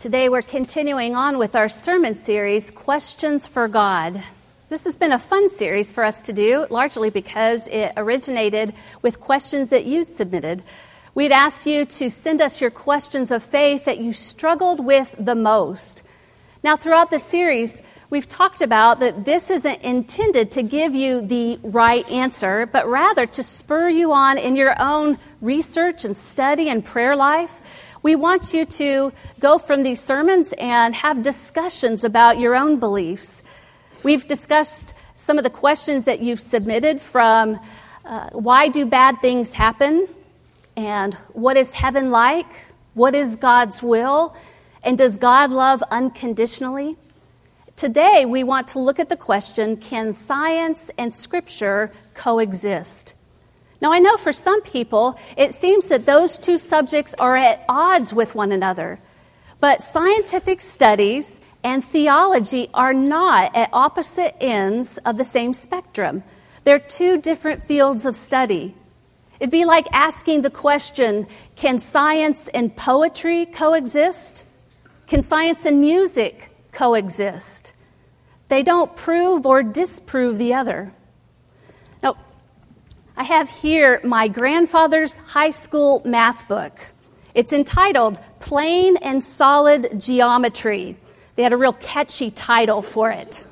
Today we're continuing on with our sermon series, Questions for God. This has been a fun series for us to do, largely because it originated with questions that you submitted. We'd asked you to send us your questions of faith that you struggled with the most. Now, throughout the series, we've talked about that this isn't intended to give you the right answer, but rather to spur you on in your own research and study and prayer life we want you to go from these sermons and have discussions about your own beliefs. We've discussed some of the questions that you've submitted from uh, why do bad things happen? And what is heaven like? What is God's will? And does God love unconditionally? Today, we want to look at the question can science and scripture coexist? Now, I know for some people, it seems that those two subjects are at odds with one another. But scientific studies and theology are not at opposite ends of the same spectrum. They're two different fields of study. It'd be like asking the question can science and poetry coexist? Can science and music coexist? They don't prove or disprove the other. I have here my grandfather's high school math book. It's entitled Plane and Solid Geometry. They had a real catchy title for it.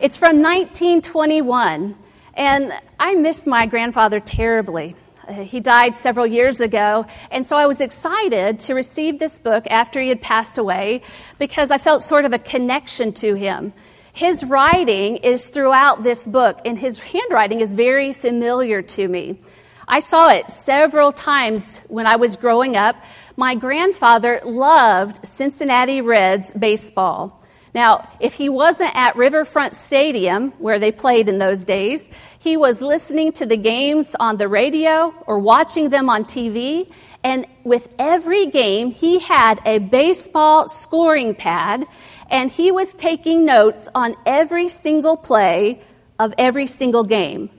It's from 1921, and I miss my grandfather terribly. Uh, he died several years ago, and so I was excited to receive this book after he had passed away because I felt sort of a connection to him. His writing is throughout this book, and his handwriting is very familiar to me. I saw it several times when I was growing up. My grandfather loved Cincinnati Reds baseball. Now, if he wasn't at Riverfront Stadium, where they played in those days, he was listening to the games on the radio or watching them on TV. And with every game, he had a baseball scoring pad and he was taking notes on every single play of every single game.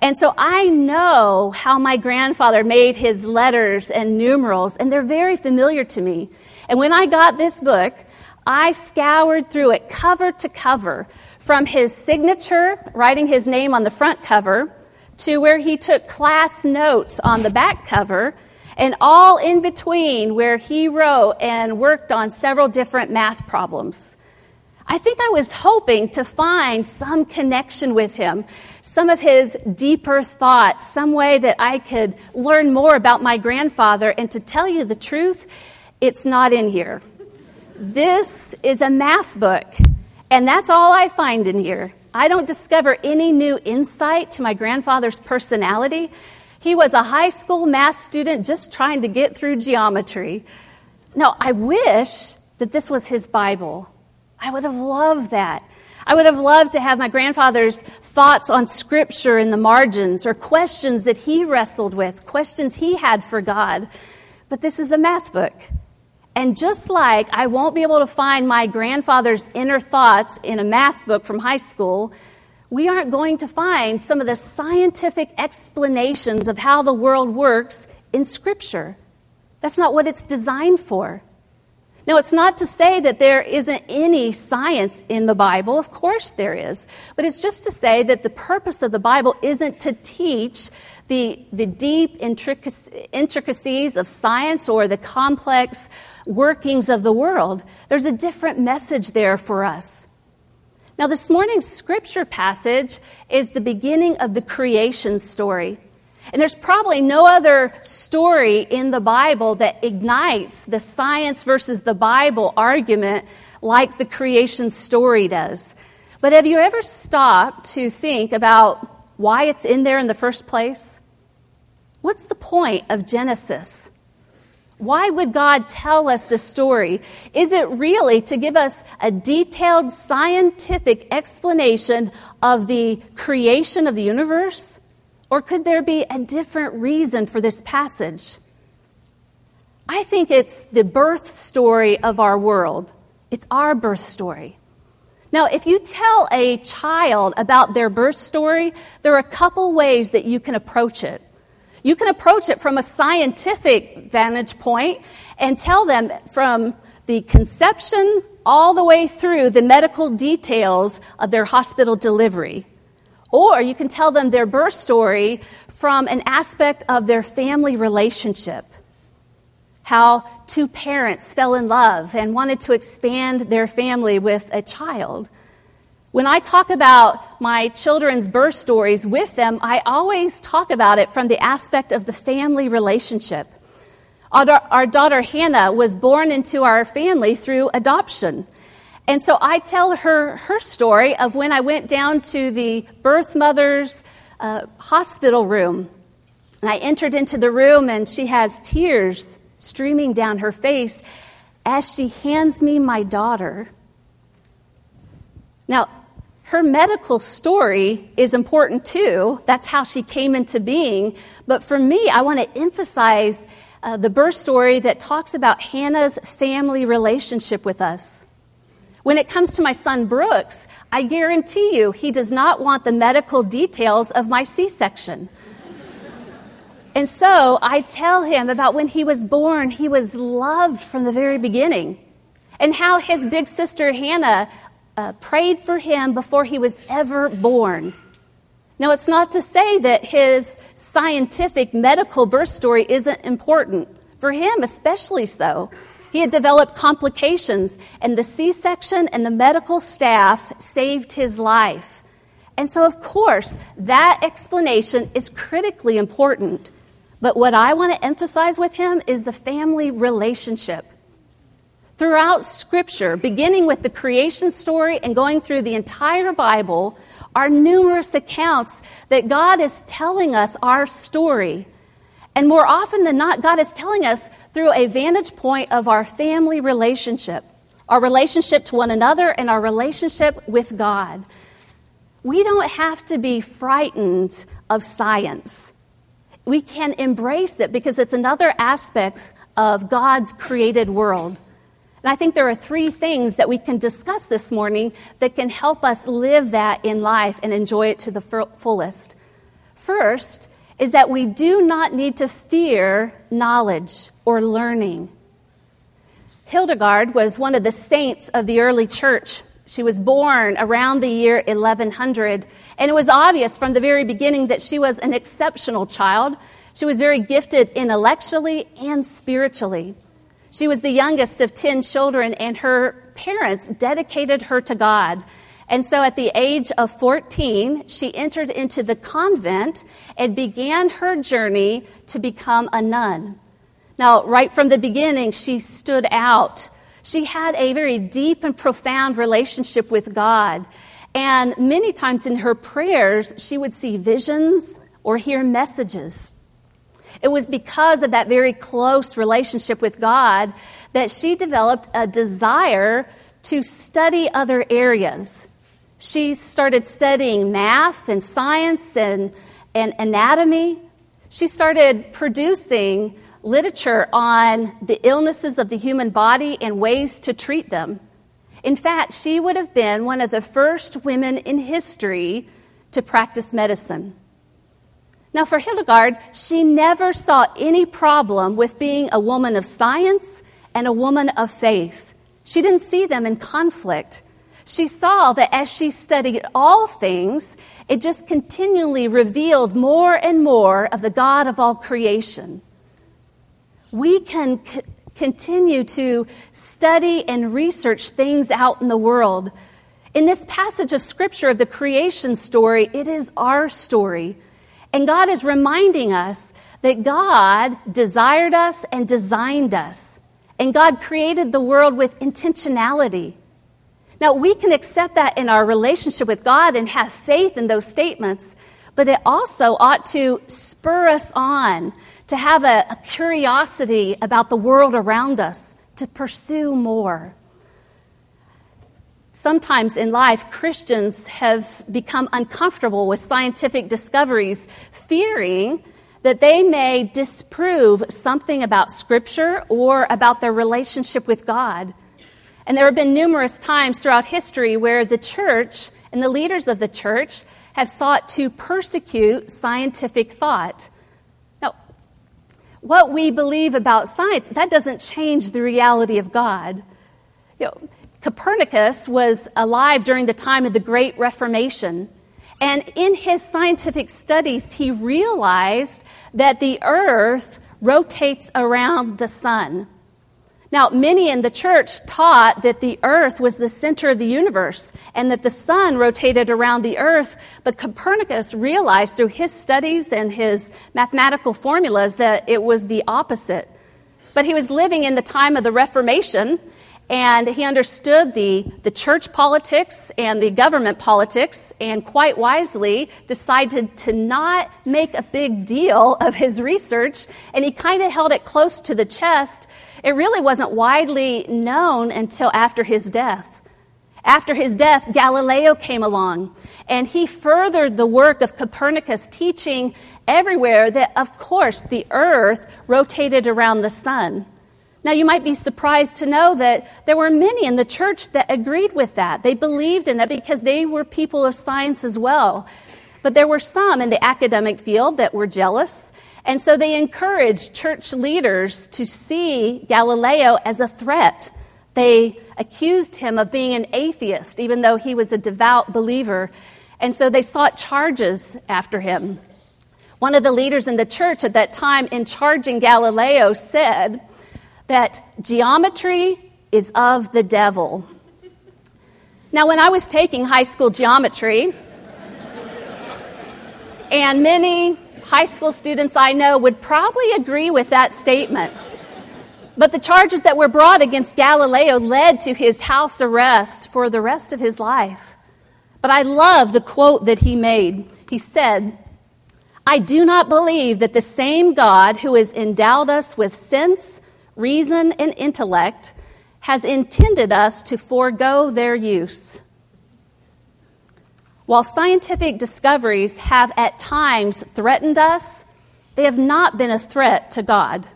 And so I know how my grandfather made his letters and numerals, and they're very familiar to me. And when I got this book, I scoured through it cover to cover, from his signature, writing his name on the front cover, to where he took class notes on the back cover, and all in between where he wrote and worked on several different math problems. I think I was hoping to find some connection with him, some of his deeper thoughts, some way that I could learn more about my grandfather. And to tell you the truth, it's not in here. This is a math book, and that's all I find in here. I don't discover any new insight to my grandfather's personality. He was a high school math student just trying to get through geometry. Now, I wish that this was his Bible. I would have loved that. I would have loved to have my grandfather's thoughts on scripture in the margins or questions that he wrestled with, questions he had for God. But this is a math book. And just like I won't be able to find my grandfather's inner thoughts in a math book from high school, we aren't going to find some of the scientific explanations of how the world works in Scripture. That's not what it's designed for. Now, it's not to say that there isn't any science in the Bible. Of course, there is. But it's just to say that the purpose of the Bible isn't to teach the, the deep intricacies of science or the complex workings of the world. There's a different message there for us. Now, this morning's scripture passage is the beginning of the creation story. And there's probably no other story in the Bible that ignites the science versus the Bible argument like the creation story does. But have you ever stopped to think about why it's in there in the first place? What's the point of Genesis? Why would God tell us this story? Is it really to give us a detailed scientific explanation of the creation of the universe? Or could there be a different reason for this passage? I think it's the birth story of our world. It's our birth story. Now, if you tell a child about their birth story, there are a couple ways that you can approach it. You can approach it from a scientific vantage point and tell them from the conception all the way through the medical details of their hospital delivery. Or you can tell them their birth story from an aspect of their family relationship. How two parents fell in love and wanted to expand their family with a child. When I talk about my children's birth stories with them, I always talk about it from the aspect of the family relationship. Our, daughter Hannah was born into our family through adoption. And so I tell her her story of when I went down to the birth mother's uh, hospital room. And I entered into the room, and she has tears streaming down her face as she hands me my daughter. Now, her medical story is important too. That's how she came into being. But for me, I want to emphasize uh, the birth story that talks about Hannah's family relationship with us. When it comes to my son Brooks, I guarantee you he does not want the medical details of my C section. and so I tell him about when he was born, he was loved from the very beginning, and how his big sister Hannah uh, prayed for him before he was ever born. Now, it's not to say that his scientific medical birth story isn't important. For him, especially so. He had developed complications, and the C section and the medical staff saved his life. And so, of course, that explanation is critically important. But what I want to emphasize with him is the family relationship. Throughout Scripture, beginning with the creation story and going through the entire Bible, are numerous accounts that God is telling us our story. And more often than not, God is telling us through a vantage point of our family relationship, our relationship to one another, and our relationship with God. We don't have to be frightened of science. We can embrace it because it's another aspect of God's created world. And I think there are three things that we can discuss this morning that can help us live that in life and enjoy it to the fullest. First is that we do not need to fear knowledge or learning. Hildegard was one of the saints of the early church. She was born around the year 1100, and it was obvious from the very beginning that she was an exceptional child. She was very gifted intellectually and spiritually. She was the youngest of 10 children, and her parents dedicated her to God. And so at the age of 14, she entered into the convent and began her journey to become a nun. Now, right from the beginning, she stood out. She had a very deep and profound relationship with God. And many times in her prayers, she would see visions or hear messages. It was because of that very close relationship with God that she developed a desire to study other areas. She started studying math and science and, and anatomy. She started producing literature on the illnesses of the human body and ways to treat them. In fact, she would have been one of the first women in history to practice medicine. Now, for Hildegard, she never saw any problem with being a woman of science and a woman of faith. She didn't see them in conflict. She saw that as she studied all things, it just continually revealed more and more of the God of all creation. We can c- continue to study and research things out in the world. In this passage of scripture of the creation story, it is our story. And God is reminding us that God desired us and designed us. And God created the world with intentionality. Now, we can accept that in our relationship with God and have faith in those statements, but it also ought to spur us on to have a, a curiosity about the world around us, to pursue more. Sometimes in life, Christians have become uncomfortable with scientific discoveries, fearing that they may disprove something about Scripture or about their relationship with God. And there have been numerous times throughout history where the church and the leaders of the church have sought to persecute scientific thought. Now, what we believe about science, that doesn't change the reality of God. You know, Copernicus was alive during the time of the Great Reformation. And in his scientific studies, he realized that the earth rotates around the sun. Now, many in the church taught that the earth was the center of the universe and that the sun rotated around the earth, but Copernicus realized through his studies and his mathematical formulas that it was the opposite. But he was living in the time of the Reformation, and he understood the, the church politics and the government politics, and quite wisely decided to not make a big deal of his research, and he kind of held it close to the chest it really wasn't widely known until after his death. After his death, Galileo came along, and he furthered the work of Copernicus, teaching everywhere that, of course, the earth rotated around the sun. Now, you might be surprised to know that there were many in the church that agreed with that. They believed in that because they were people of science as well. But there were some in the academic field that were jealous and so they encouraged church leaders to see Galileo as a threat. They accused him of being an atheist, even though he was a devout believer. And so they sought charges after him. One of the leaders in the church at that time, in charging Galileo, said that geometry is of the devil. Now, when I was taking high school geometry, and many high school students I know would probably agree with that statement. But the charges that were brought against Galileo led to his house arrest for the rest of his life. But I love the quote that he made. He said, I do not believe that the same God who has endowed us with sense, reason, and intellect has intended us to forego their use. While scientific discoveries have at times threatened us, they have not been a threat to God.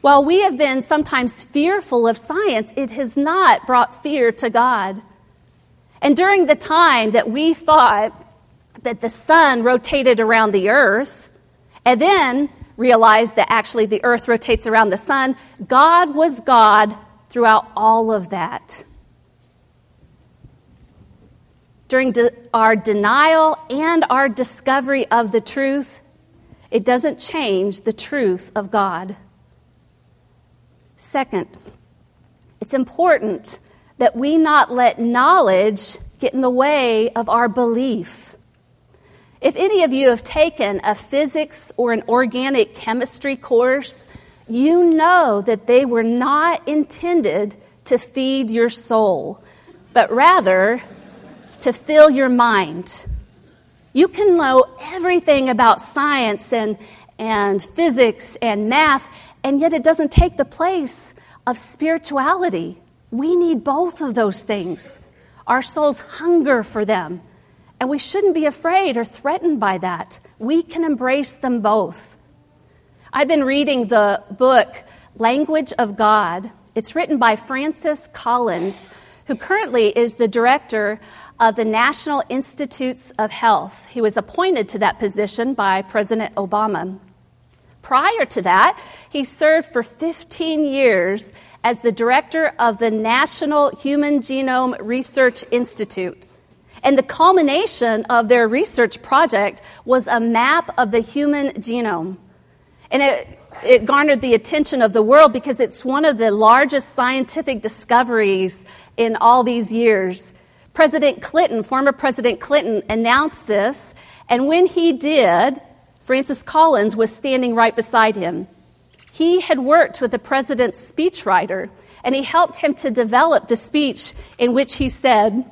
While we have been sometimes fearful of science, it has not brought fear to God. And during the time that we thought that the sun rotated around the earth, and then realized that actually the earth rotates around the sun, God was God throughout all of that during de- our denial and our discovery of the truth, it doesn't change the truth of God. Second, it's important that we not let knowledge get in the way of our belief. If any of you have taken a physics or an organic chemistry course, you know that they were not intended to feed your soul, but rather to fill your mind. You can know everything about science and, and physics and math, and yet it doesn't take the place of spirituality. We need both of those things. Our souls hunger for them, and we shouldn't be afraid or threatened by that. We can embrace them both. I've been reading the book Language of God. It's written by Francis Collins, who currently is the director of the National Institutes of Health. He was appointed to that position by President Obama. Prior to that, he served for 15 years as the director of the National Human Genome Research Institute. And the culmination of their research project was a map of the human genome. And it, it garnered the attention of the world because it's one of the largest scientific discoveries in all these years. President Clinton, former President Clinton, announced this, and when he did, Francis Collins was standing right beside him. He had worked with the president's speechwriter, and he helped him to develop the speech in which he said,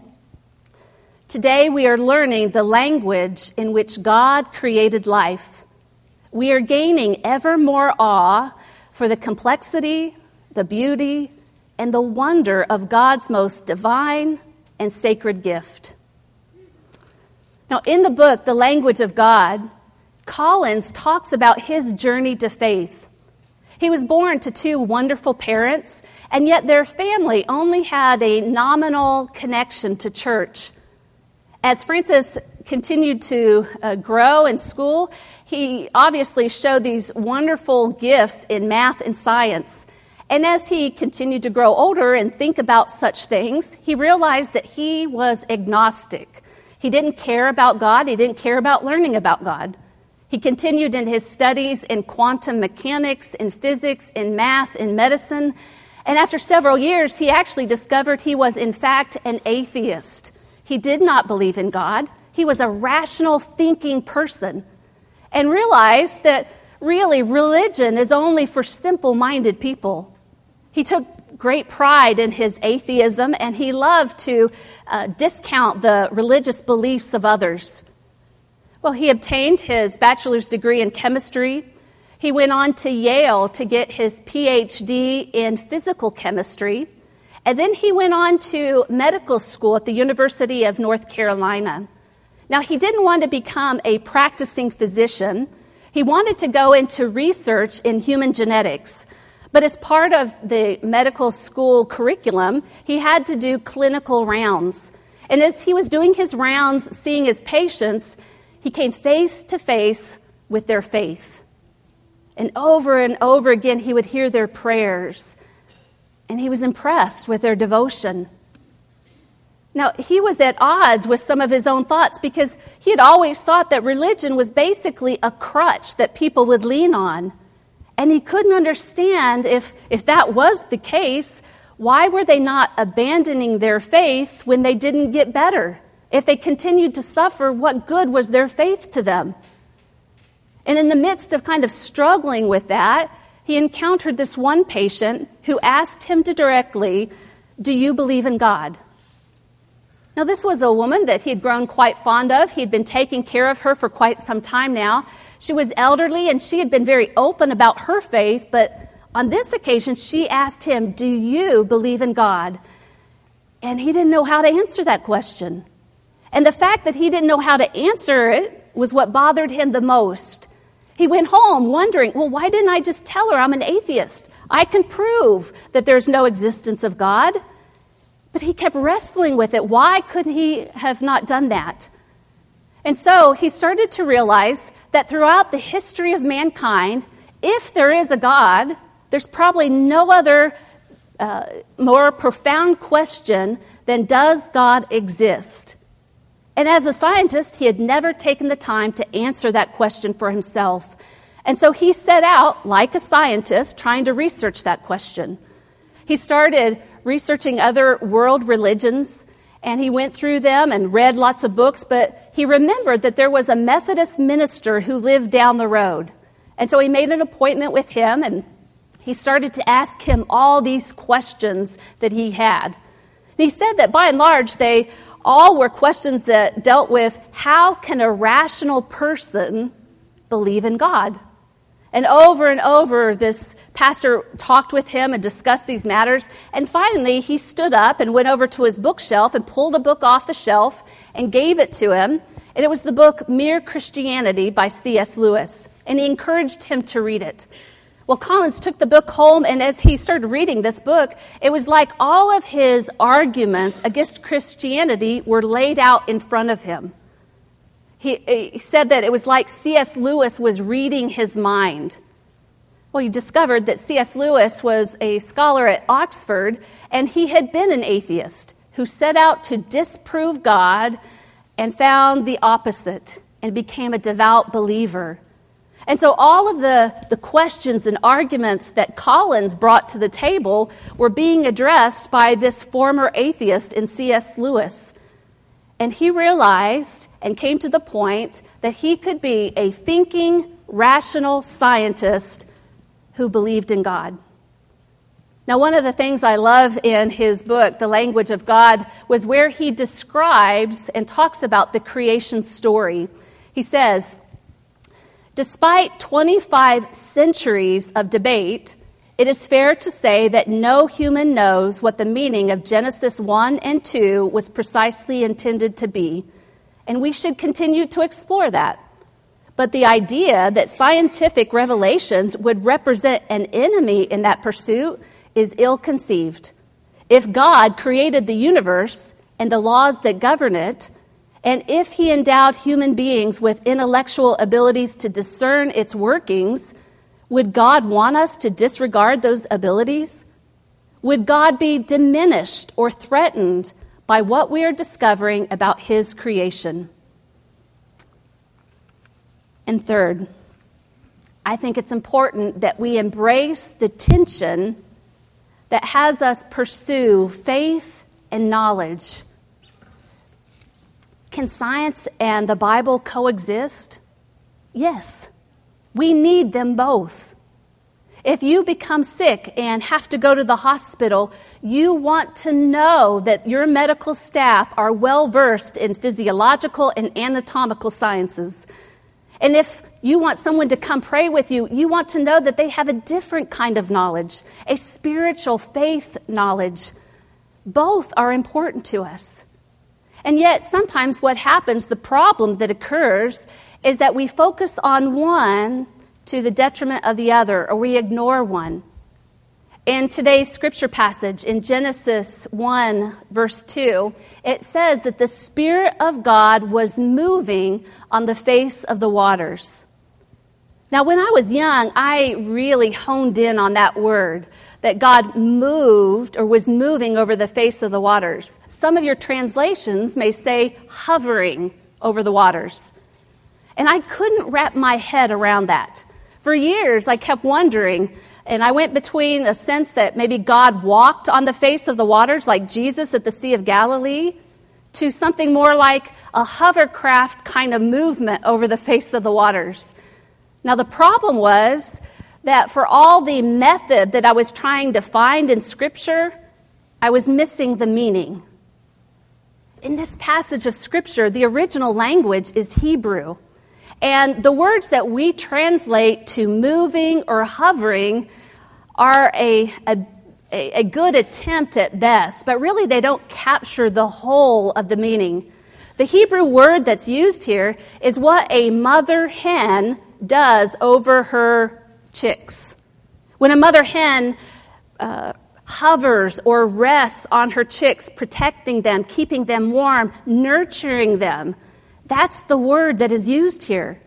Today we are learning the language in which God created life. We are gaining ever more awe for the complexity, the beauty, and the wonder of God's most divine, and sacred gift. Now, in the book, The Language of God, Collins talks about his journey to faith. He was born to two wonderful parents, and yet their family only had a nominal connection to church. As Francis continued to uh, grow in school, he obviously showed these wonderful gifts in math and science. And as he continued to grow older and think about such things, he realized that he was agnostic. He didn't care about God, he didn't care about learning about God. He continued in his studies in quantum mechanics, in physics, in math, in medicine. And after several years, he actually discovered he was, in fact, an atheist. He did not believe in God. He was a rational thinking person and realized that really religion is only for simple minded people. He took great pride in his atheism and he loved to uh, discount the religious beliefs of others. Well, he obtained his bachelor's degree in chemistry. He went on to Yale to get his PhD in physical chemistry. And then he went on to medical school at the University of North Carolina. Now, he didn't want to become a practicing physician. He wanted to go into research in human genetics. But as part of the medical school curriculum, he had to do clinical rounds. And as he was doing his rounds, seeing his patients, he came face to face with their faith. And over and over again, he would hear their prayers, and he was impressed with their devotion. Now, he was at odds with some of his own thoughts because he had always thought that religion was basically a crutch that people would lean on. And he couldn't understand if, if that was the case, why were they not abandoning their faith when they didn't get better? If they continued to suffer, what good was their faith to them? And in the midst of kind of struggling with that, he encountered this one patient who asked him to directly, Do you believe in God? Now, this was a woman that he had grown quite fond of. He had been taking care of her for quite some time now. She was elderly and she had been very open about her faith, but on this occasion, she asked him, Do you believe in God? And he didn't know how to answer that question. And the fact that he didn't know how to answer it was what bothered him the most. He went home wondering, well, why didn't I just tell her I'm an atheist? I can prove that there's no existence of God. But he kept wrestling with it. Why couldn't he have not done that? And so he started to realize that throughout the history of mankind, if there is a God, there's probably no other uh, more profound question than does God exist? And as a scientist, he had never taken the time to answer that question for himself. And so he set out, like a scientist, trying to research that question. He started researching other world religions, and he went through them and read lots of books, but he remembered that there was a Methodist minister who lived down the road. And so he made an appointment with him, and he started to ask him all these questions that he had. And he said that by and large, they all were questions that dealt with how can a rational person believe in God? And over and over, this pastor talked with him and discussed these matters. And finally, he stood up and went over to his bookshelf and pulled a book off the shelf and gave it to him. And it was the book Mere Christianity by C.S. Lewis. And he encouraged him to read it. Well, Collins took the book home, and as he started reading this book, it was like all of his arguments against Christianity were laid out in front of him. He, he said that it was like C.S. Lewis was reading his mind. Well, he discovered that C.S. Lewis was a scholar at Oxford, and he had been an atheist who set out to disprove God and found the opposite and became a devout believer. And so all of the, the questions and arguments that Collins brought to the table were being addressed by this former atheist in C.S. Lewis. And he realized and came to the point that he could be a thinking, rational scientist who believed in God. Now, one of the things I love in his book, The Language of God, was where he describes and talks about the creation story. He says, Despite 25 centuries of debate, it is fair to say that no human knows what the meaning of Genesis 1 and 2 was precisely intended to be, and we should continue to explore that. But the idea that scientific revelations would represent an enemy in that pursuit is ill conceived. If God created the universe and the laws that govern it, and if he endowed human beings with intellectual abilities to discern its workings, Would God want us to disregard those abilities? Would God be diminished or threatened by what we are discovering about His creation? And third, I think it's important that we embrace the tension that has us pursue faith and knowledge. Can science and the Bible coexist? Yes. We need them both. If you become sick and have to go to the hospital, you want to know that your medical staff are well versed in physiological and anatomical sciences. And if you want someone to come pray with you, you want to know that they have a different kind of knowledge, a spiritual faith knowledge. Both are important to us. And yet, sometimes what happens, the problem that occurs, is that we focus on one to the detriment of the other, or we ignore one. In today's scripture passage in Genesis 1, verse 2, it says that the Spirit of God was moving on the face of the waters. Now, when I was young, I really honed in on that word that God moved or was moving over the face of the waters. Some of your translations may say hovering over the waters. And I couldn't wrap my head around that. For years, I kept wondering, and I went between a sense that maybe God walked on the face of the waters like Jesus at the Sea of Galilee to something more like a hovercraft kind of movement over the face of the waters. Now, the problem was that for all the method that I was trying to find in Scripture, I was missing the meaning. In this passage of Scripture, the original language is Hebrew. And the words that we translate to moving or hovering are a, a, a good attempt at best, but really they don't capture the whole of the meaning. The Hebrew word that's used here is what a mother hen does over her chicks. When a mother hen uh, hovers or rests on her chicks, protecting them, keeping them warm, nurturing them, that's the word that is used here.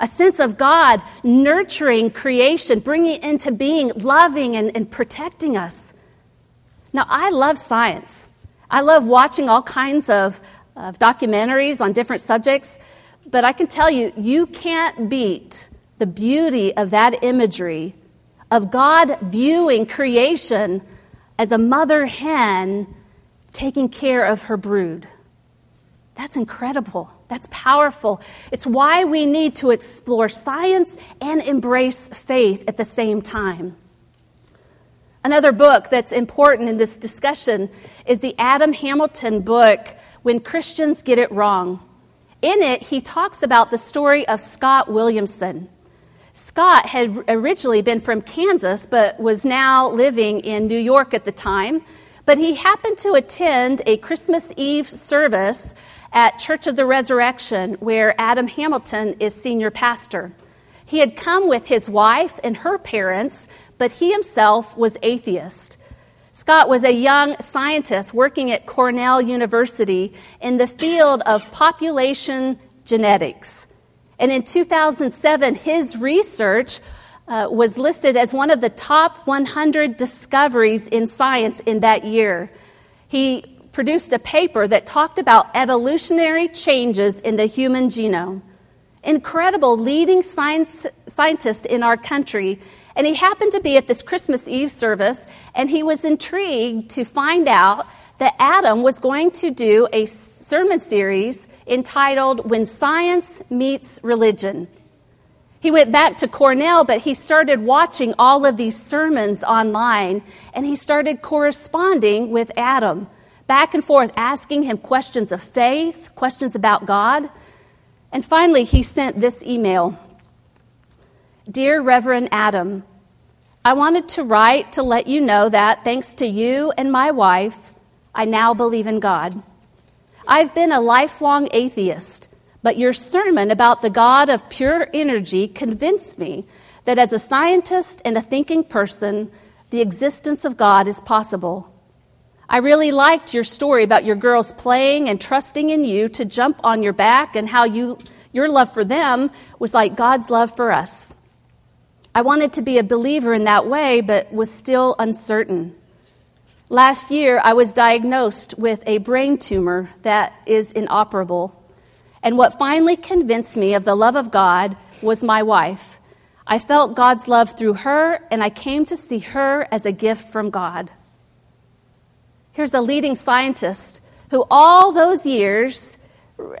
A sense of God nurturing creation, bringing into being, loving and, and protecting us. Now, I love science. I love watching all kinds of, of documentaries on different subjects, but I can tell you, you can't beat the beauty of that imagery of God viewing creation as a mother hen taking care of her brood. That's incredible. That's powerful. It's why we need to explore science and embrace faith at the same time. Another book that's important in this discussion is the Adam Hamilton book, When Christians Get It Wrong. In it, he talks about the story of Scott Williamson. Scott had originally been from Kansas, but was now living in New York at the time. But he happened to attend a Christmas Eve service at Church of the Resurrection, where Adam Hamilton is senior pastor. He had come with his wife and her parents, but he himself was atheist. Scott was a young scientist working at Cornell University in the field of population genetics. And in 2007, his research uh, was listed as one of the top 100 discoveries in science in that year. He produced a paper that talked about evolutionary changes in the human genome. Incredible leading science, scientist in our country. And he happened to be at this Christmas Eve service, and he was intrigued to find out that Adam was going to do a sermon series entitled When Science Meets Religion. He went back to Cornell, but he started watching all of these sermons online and he started corresponding with Adam, back and forth, asking him questions of faith, questions about God. And finally, he sent this email Dear Reverend Adam, I wanted to write to let you know that, thanks to you and my wife, I now believe in God. I've been a lifelong atheist, but your sermon about the God of pure energy convinced me that as a scientist and a thinking person, the existence of God is possible. I really liked your story about your girls playing and trusting in you to jump on your back and how you, your love for them was like God's love for us. I wanted to be a believer in that way, but was still uncertain. Last year, I was diagnosed with a brain tumor that is inoperable. And what finally convinced me of the love of God was my wife. I felt God's love through her, and I came to see her as a gift from God. Here's a leading scientist who, all those years,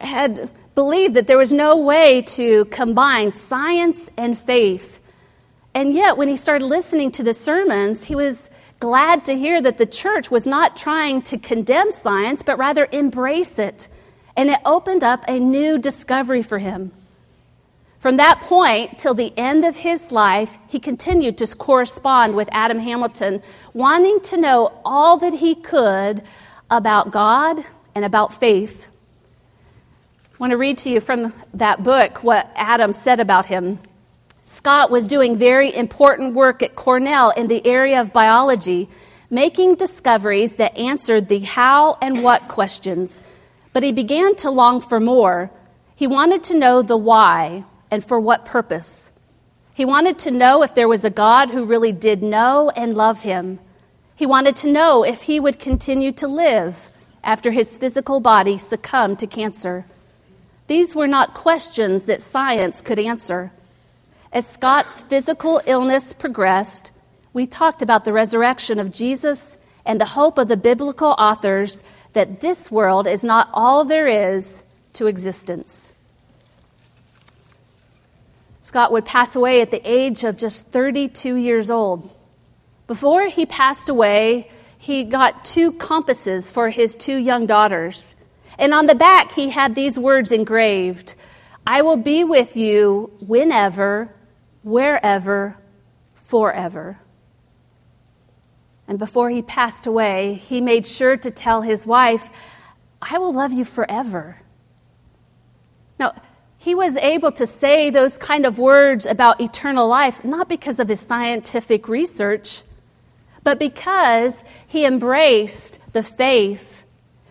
had believed that there was no way to combine science and faith. And yet, when he started listening to the sermons, he was glad to hear that the church was not trying to condemn science, but rather embrace it. And it opened up a new discovery for him. From that point till the end of his life, he continued to correspond with Adam Hamilton, wanting to know all that he could about God and about faith. I want to read to you from that book what Adam said about him. Scott was doing very important work at Cornell in the area of biology, making discoveries that answered the how and what questions. But he began to long for more. He wanted to know the why and for what purpose. He wanted to know if there was a God who really did know and love him. He wanted to know if he would continue to live after his physical body succumbed to cancer. These were not questions that science could answer. As Scott's physical illness progressed, we talked about the resurrection of Jesus and the hope of the biblical authors that this world is not all there is to existence. Scott would pass away at the age of just 32 years old. Before he passed away, he got two compasses for his two young daughters. And on the back, he had these words engraved I will be with you whenever wherever, forever. And before he passed away, he made sure to tell his wife, I will love you forever. Now, he was able to say those kind of words about eternal life not because of his scientific research, but because he embraced the faith,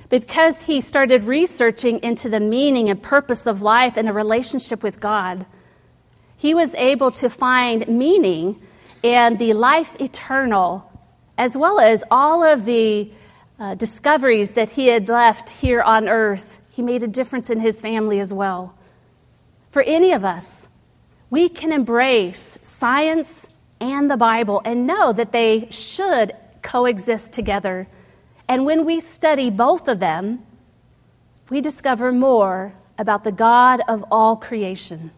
because he started researching into the meaning and purpose of life and a relationship with God he was able to find meaning in the life eternal, as well as all of the uh, discoveries that he had left here on earth. He made a difference in his family as well. For any of us, we can embrace science and the Bible and know that they should coexist together. And when we study both of them, we discover more about the God of all creation.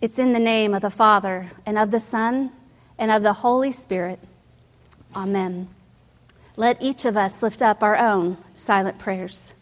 It's in the name of the Father, and of the Son, and of the Holy Spirit. Amen. Let each of us lift up our own silent prayers.